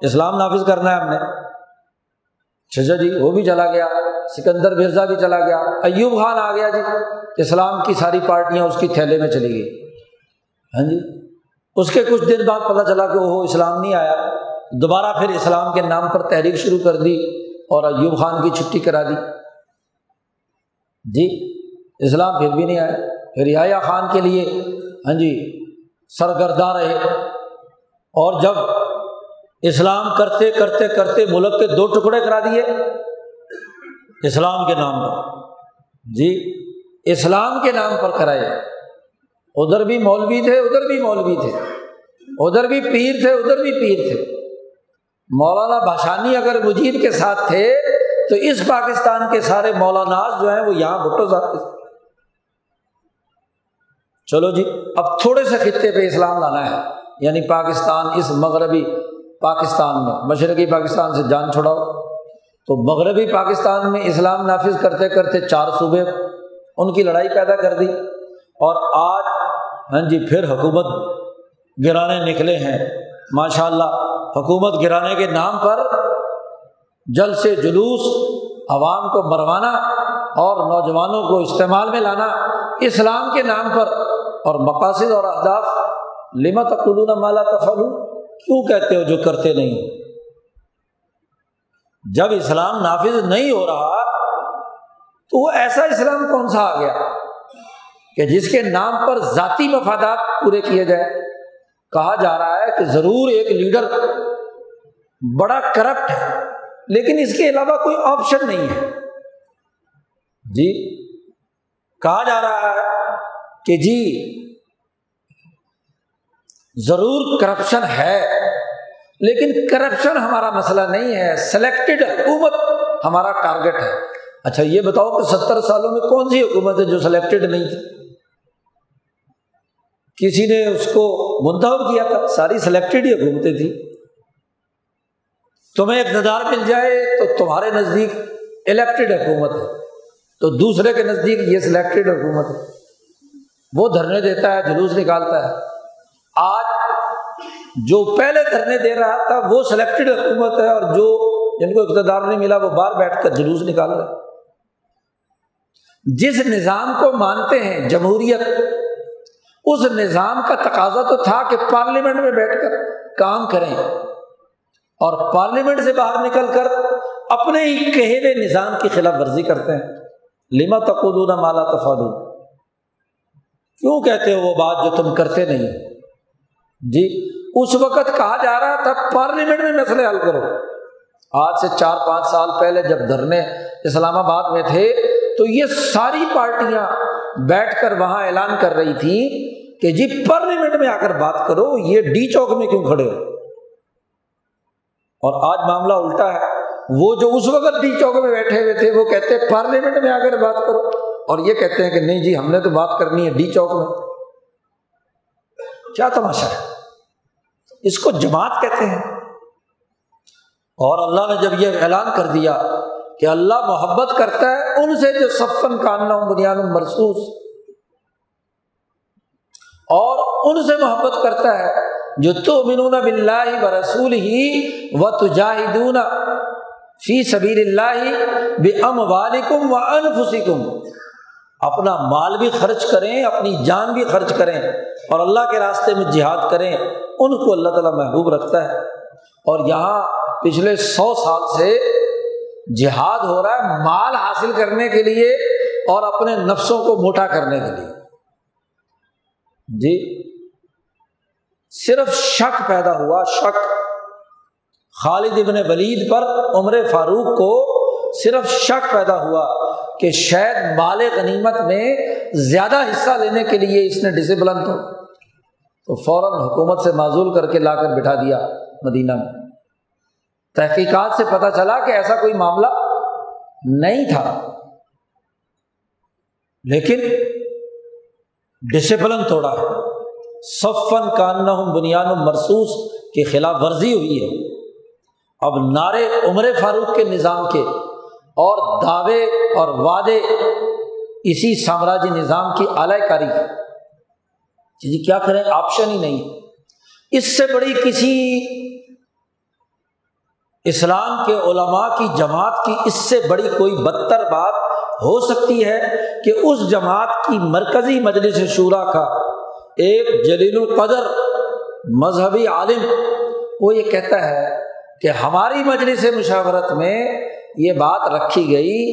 اسلام نافذ کرنا ہے ہم نے۔ اچھا جی وہ بھی چلا گیا۔ سکندر مرزا بھی چلا گیا۔ ایوب خان آ گیا جی۔ اسلام کی ساری پارٹیاں اس کی تھیلے میں چلی گئی۔ ہاں جی۔ اس کے کچھ دن بعد پتہ چلا کہ وہ اسلام نہیں آیا۔ دوبارہ پھر اسلام کے نام پر تحریک شروع کر دی اور ایوب خان کی چھٹی کرا دی۔ جی اسلام پھر بھی نہیں آیا۔ پھر یا خان کے لیے ہاں جی سرگرداں رہے۔ اور جب اسلام کرتے کرتے کرتے ملک کے دو ٹکڑے کرا دیے، اسلام کے نام پر۔ جی اسلام کے نام پر کرائے۔ ادھر بھی مولوی تھے، ادھر بھی مولوی تھے۔ ادھر بھی پیر تھے، ادھر بھی پیر تھے۔ مولانا بھاشانی اگر مجید کے ساتھ تھے تو اس پاکستان کے سارے مولانا جو ہیں وہ یہاں بھٹو صاحب چلو جی اب تھوڑے سے خطے پہ اسلام لانا ہے۔ یعنی پاکستان اس مغربی پاکستان میں، مشرقی پاکستان سے جان چھوڑاؤ تو مغربی پاکستان میں اسلام نافذ کرتے کرتے چار صوبے ان کی لڑائی پیدا کر دی۔ اور آج ہاں جی پھر حکومت گرانے نکلے ہیں۔ ماشاء اللہ حکومت گرانے کے نام پر جل سے جلوس، عوام کو مروانا اور نوجوانوں کو استعمال میں لانا، اسلام کے نام پر اور مقاصد اور اہداف۔ لمت قلون مالا تفل کیوں کہتے ہو جو کرتے نہیں؟ جب اسلام نافذ نہیں ہو رہا، تو وہ ایسا اسلام کون سا آ گیا؟ کہ جس کے نام پر ذاتی مفادات پورے کیے جائے کہا جا رہا ہے کہ ضرور ایک لیڈر بڑا کرپٹ ہے۔ لیکن اس کے علاوہ کوئی آپشن نہیں ہے۔ جی کہا جا رہا ہے کہ جی ضرور کرپشن ہے، لیکن کرپشن ہمارا مسئلہ نہیں ہے۔ سلیکٹڈ حکومت ہمارا ٹارگیٹ ہے۔ اچھا یہ بتاؤ کہ ستر سالوں میں کون سی حکومت ہے جو سلیکٹڈ نہیں تھی؟ کسی نے اس کو منتخب کیا تھا؟ ساری سلیکٹڈ ہی حکومتیں تھیں۔ تمہیں اقتدار مل جائے تو تمہارے نزدیک الیکٹڈ حکومت ہے۔ تو دوسرے کے نزدیک یہ سلیکٹڈ حکومت ہے۔ وہ دھرنے دیتا ہے، جلوس نکالتا ہے۔ آج جو پہلے دھرنے دے رہا تھا، وہ سلیکٹڈ حکومت ہے اور جو جن کو اقتدار نہیں ملا، وہ باہر بیٹھ کر جلوس نکال رہے جس نظام کو مانتے ہیں جمہوریت، اس نظام کا تقاضا تو تھا کہ پارلیمنٹ میں بیٹھ کر کام کریں۔ اور پارلیمنٹ سے باہر نکل کر اپنے ہی کہے نظام کی خلاف ورزی کرتے ہیں۔ لما تقولون مالا تفادو کیوں کہتے ہو وہ بات جو تم کرتے نہیں جی اس وقت کہا جا رہا تھا پارلیمنٹ میں مسئلے حل کرو۔ آج سے چار پانچ سال پہلے جب دھرنے اسلام آباد میں تھے، تو یہ ساری پارٹیاں بیٹھ کر وہاں اعلان کر رہی تھی کہ جی پارلیمنٹ میں آ کر بات کرو، یہ ڈی چوک میں کیوں کھڑے ہو؟ اور آج معاملہ الٹا ہے۔ وہ جو اس وقت ڈی چوک میں بیٹھے ہوئے تھے، وہ کہتے ہیں، پارلیمنٹ میں آ کر بات کرو۔ اور یہ کہتے ہیں کہ نہیں جی ہم نے تو بات کرنی ہے ڈی چوک میں۔ کیا تماشا ہے؟ اس کو جماعت کہتے ہیں۔ اور اللہ نے جب یہ اعلان کر دیا کہ اللہ محبت کرتا ہے، ان سے جو سفن کاننا بنیاد مرسوس، اور ان سے محبت کرتا ہے جو تو منون بلّہ رسول ہی و تجاہدون فی سبیر اللہ بے ام والم و انفسکم اپنا مال بھی خرچ کریں، اپنی جان بھی خرچ کریں اور اللہ کے راستے میں جہاد کریں، ان کو اللہ تعالیٰ محبوب رکھتا ہے۔ اور یہاں پچھلے سو سال سے جہاد ہو رہا ہے مال حاصل کرنے کے لیے اور اپنے نفسوں کو موٹا کرنے کے لیے۔ جی صرف شک پیدا ہوا، شک۔ خالد ابن ولید پر عمر فاروق کو صرف شک پیدا ہوا کہ شاید مال غنیمت میں زیادہ حصہ لینے کے لیے اس نے ڈسپلن تو فوراً حکومت سے معذول کر کے لا کر بٹھا دیا مدینہ میں۔ تحقیقات سے پتہ چلا کہ ایسا کوئی معاملہ نہیں تھا۔ لیکن ڈسپلن توڑا۔ سفن کاننا بنیاد مرسوس کی خلاف ورزی ہوئی ہے۔ اب نعرے عمر فاروق کے نظام کے اور دعوے اور وعدے اسی سامراجی نظام کی اعلی کاری جی کیا کریں، آپشن ہی نہیں اس سے بڑی کسی اسلام کے علماء کی جماعت کی اس سے بڑی کوئی بدتر بات ہو سکتی ہے کہ اس جماعت کی مرکزی مجلس شعرا کا ایک جلیل القدر مذہبی عالم، وہ یہ کہتا ہے کہ ہماری مجلس مشاورت میں یہ بات رکھی گئی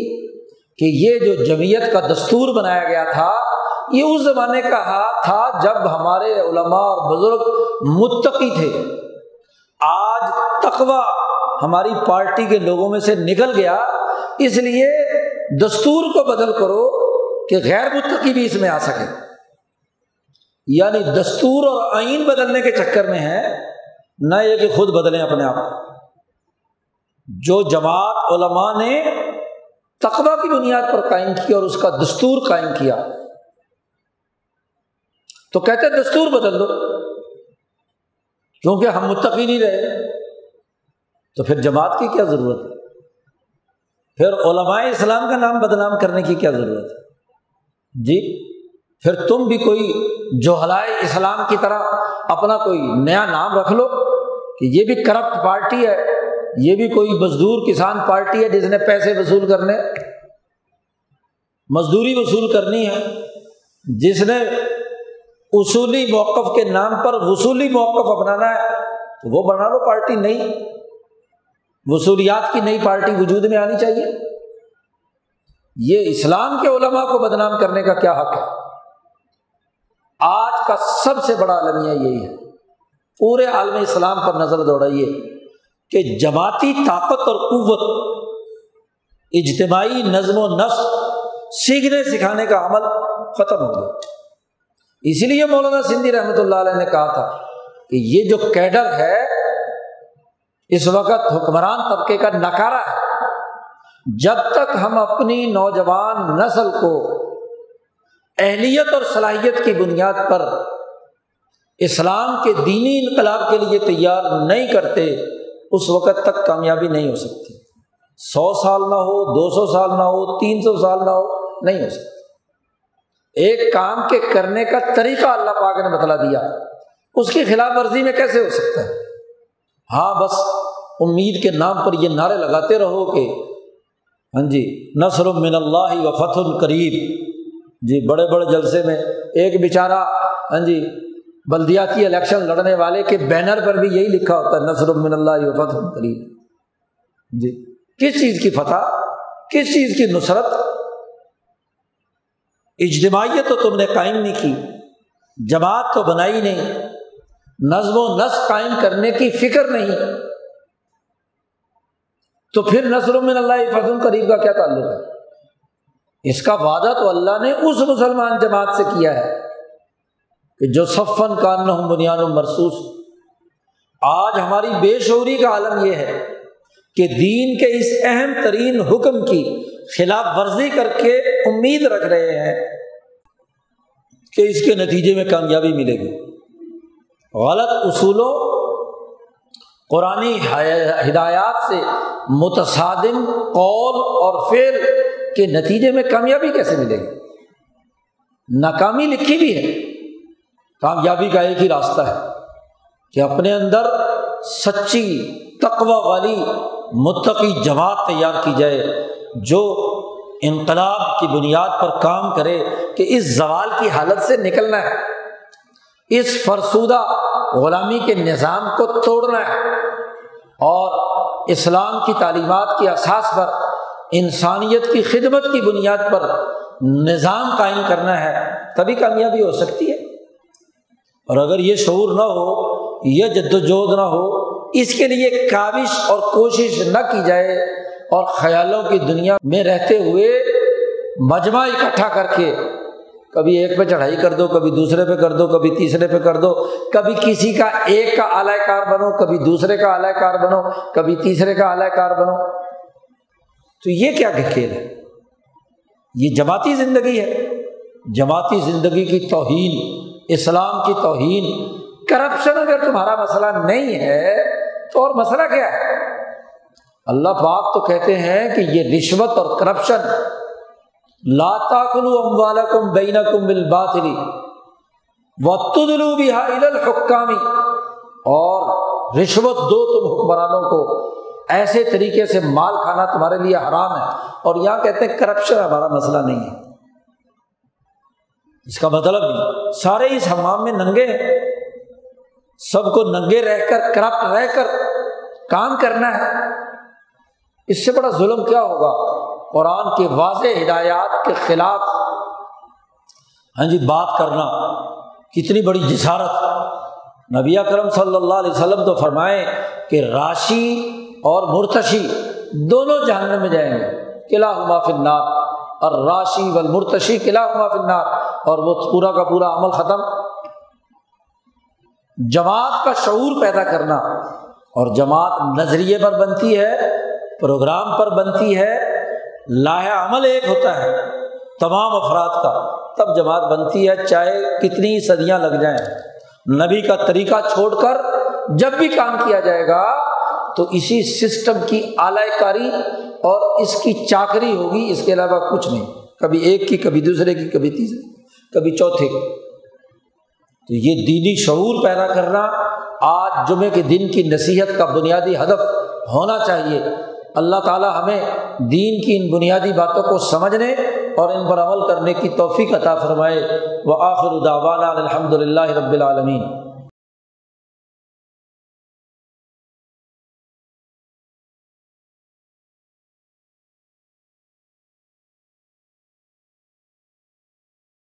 کہ یہ جو جمعیت کا دستور بنایا گیا تھا، یہ اس زمانے کا تھا جب ہمارے علماء اور بزرگ متقی تھے۔ آج تقوا ہماری پارٹی کے لوگوں میں سے نکل گیا، اس لیے دستور کو بدل کرو کہ غیر متقی بھی اس میں آ سکے۔ یعنی دستور اور آئین بدلنے کے چکر میں ہے، نہ یہ کہ خود بدلیں اپنے آپ کو۔ جو جماعت علماء نے تقبہ کی بنیاد پر قائم کیا اور اس کا دستور قائم کیا، تو کہتے دستور بدل دو۔ کیونکہ ہم متقی نہیں رہے، تو پھر جماعت کی کیا ضرورت ہے؟ پھر علماء اسلام کا نام بدنام کرنے کی کیا ضرورت ہے؟ جی؟ پھر تم بھی کوئی جو ہلائے اسلام کی طرح اپنا کوئی نیا نام رکھ لو کہ یہ بھی کرپٹ پارٹی ہے، یہ بھی کوئی مزدور کسان پارٹی ہے جس نے پیسے وصول کرنے، مزدوری وصول کرنی ہے، جس نے اصولی موقف کے نام پر وصولی موقف اپنانا ہے تو وہ بنا لو پارٹی نہیں وصولیات کی نئی پارٹی وجود میں آنی چاہیے۔ یہ اسلام کے علماء کو بدنام کرنے کا کیا حق ہے؟ آج کا سب سے بڑا المیہ یہی ہے۔ پورے عالم اسلام پر نظر دوڑائیے کہ جماعتی طاقت اور قوت، اجتماعی نظم و نسق، سیکھنے سکھانے کا عمل ختم ہو گیا۔ اسی لیے مولانا سندھی رحمۃ اللہ علیہ نے کہا تھا کہ یہ جو کیڈر ہے، اس وقت حکمران طبقے کا نکارا ہے۔ جب تک ہم اپنی نوجوان نسل کو اہلیت اور صلاحیت کی بنیاد پر اسلام کے دینی انقلاب کے لیے تیار نہیں کرتے، اس وقت تک کامیابی نہیں ہو سکتی۔ سو سال نہ ہو، دو سو سال نہ ہو، تین سو سال نہ ہو، نہیں ہو سکتی۔ ایک کام کے کرنے کا طریقہ اللہ پاک نے بتلا دیا۔ اس کی خلاف ورزی میں کیسے ہو سکتا ہے؟ ہاں بس امید کے نام پر یہ نعرے لگاتے رہو کہ ہاں جی نثر من اللہ و فت القریب جی بڑے بڑے جلسے میں ایک بیچارہ ہاں جی بلدیاتی الیکشن لڑنے والے کے بینر پر بھی یہی لکھا ہوتا ہے نثر من اللہ و فت القریب جی کس چیز کی فتح؟ کس چیز کی نصرت؟ اجتماعیت تو تم نے قائم نہیں کی، جماعت تو بنائی نہیں، نظم و نسق قائم کرنے کی فکر نہیں۔ تو پھر نثر من اللہ فضل قریب کا کیا تعلق ہے؟ اس کا وعدہ تو اللہ نے اس مسلمان جماعت سے کیا ہے کہ جو صفن کان نہ بنیاد مرسوس آج ہماری بے شعوری کا عالم یہ ہے کہ دین کے اس اہم ترین حکم کی خلاف ورزی کر کے امید رکھ رہے ہیں کہ اس کے نتیجے میں کامیابی ملے گی۔ غلط اصولوں قرآن ہدایات سے متصادم قول اور فعل کے نتیجے میں کامیابی کیسے ملے گی؟ ناکامی لکھی بھی ہے۔ کامیابی کا ایک ہی راستہ ہے کہ اپنے اندر سچی تقوی والی متقی جماعت تیار کی جائے جو انقلاب کی بنیاد پر کام کرے کہ اس زوال کی حالت سے نکلنا ہے۔ اس فرسودہ غلامی کے نظام کو توڑنا ہے اور اسلام کی تعلیمات کے اساس پر انسانیت کی خدمت کی بنیاد پر نظام قائم کرنا ہے، تبھی کامیابی ہو سکتی ہے۔ اور اگر یہ شعور نہ ہو، یہ جد وجہد نہ ہو، اس کے لیے کاوش اور کوشش نہ کی جائے اور خیالوں کی دنیا میں رہتے ہوئے مجمع اکٹھا کر کے کبھی ایک پہ چڑھائی کر دو، کبھی دوسرے پہ کر دو، کبھی تیسرے پہ کر دو، کبھی کسی کا ایک کا اعلی کار بنو، کبھی دوسرے کا اعلی کار بنو، کبھی تیسرے کا اعلی کار بنو۔ تو یہ کیا کھیل ہے؟ یہ جماعتی زندگی ہے۔ جماعتی زندگی کی توہین، اسلام کی توہین کرپشن اگر تمہارا مسئلہ نہیں ہے تو اور مسئلہ کیا ہے؟ اللہ پاک تو کہتے ہیں کہ یہ رشوت اور کرپشن لاتا کلو اموالا کم بین کم بل باتری بھی الحکامی اور رشوت دو تم حکمرانوں کو۔ ایسے طریقے سے مال کھانا تمہارے لیے حرام ہے اور یہاں کہتے ہیں کرپشن ہمارا مسئلہ نہیں ہے۔ اس کا مطلب نہیں سارے اس حمام میں ننگے ہیں۔ سب کو ننگے رہ کر کرپٹ رہ کر کام کرنا ہے۔ اس سے بڑا ظلم کیا ہوگا؟ قرآن کے واضح ہدایات کے خلاف۔ ہاں جی بات کرنا۔ کتنی بڑی جسارت۔ نبی کرم صلی اللہ علیہ وسلم تو فرمائے کہ راشی اور مرتشی دونوں جاننے میں جائیں گے۔ قلعہ ہما فنار اور راشی و مرتشی قلعہ ہما فنار اور وہ پورا کا پورا عمل ختم۔ جماعت کا شعور پیدا کرنا۔ اور جماعت نظریے پر بنتی ہے، پروگرام پر بنتی ہے۔ لاہ عمل ایک ہوتا ہے، تمام افراد کا۔ تب جماعت بنتی ہے، چاہے کتنی صدیاں لگ جائیں۔ نبی کا طریقہ چھوڑ کر جب بھی کام کیا جائے گا تو اسی سسٹم کی اعلی کاری اور اس کی چاکری ہوگی، اس کے علاوہ کچھ نہیں۔ کبھی ایک کی، کبھی دوسرے کی، کبھی تیسرے کبھی چوتھے کی۔ تو یہ دینی شعور پیدا کرنا آج جمعے کے دن کی نصیحت کا بنیادی ہدف ہونا چاہیے۔ اللہ تعالیٰ ہمیں دین کی ان بنیادی باتوں کو سمجھنے اور ان پر عمل کرنے کی توفیق عطا فرمائے۔ وہ آخر الداوانہ الحمد للہ رب العالمین۔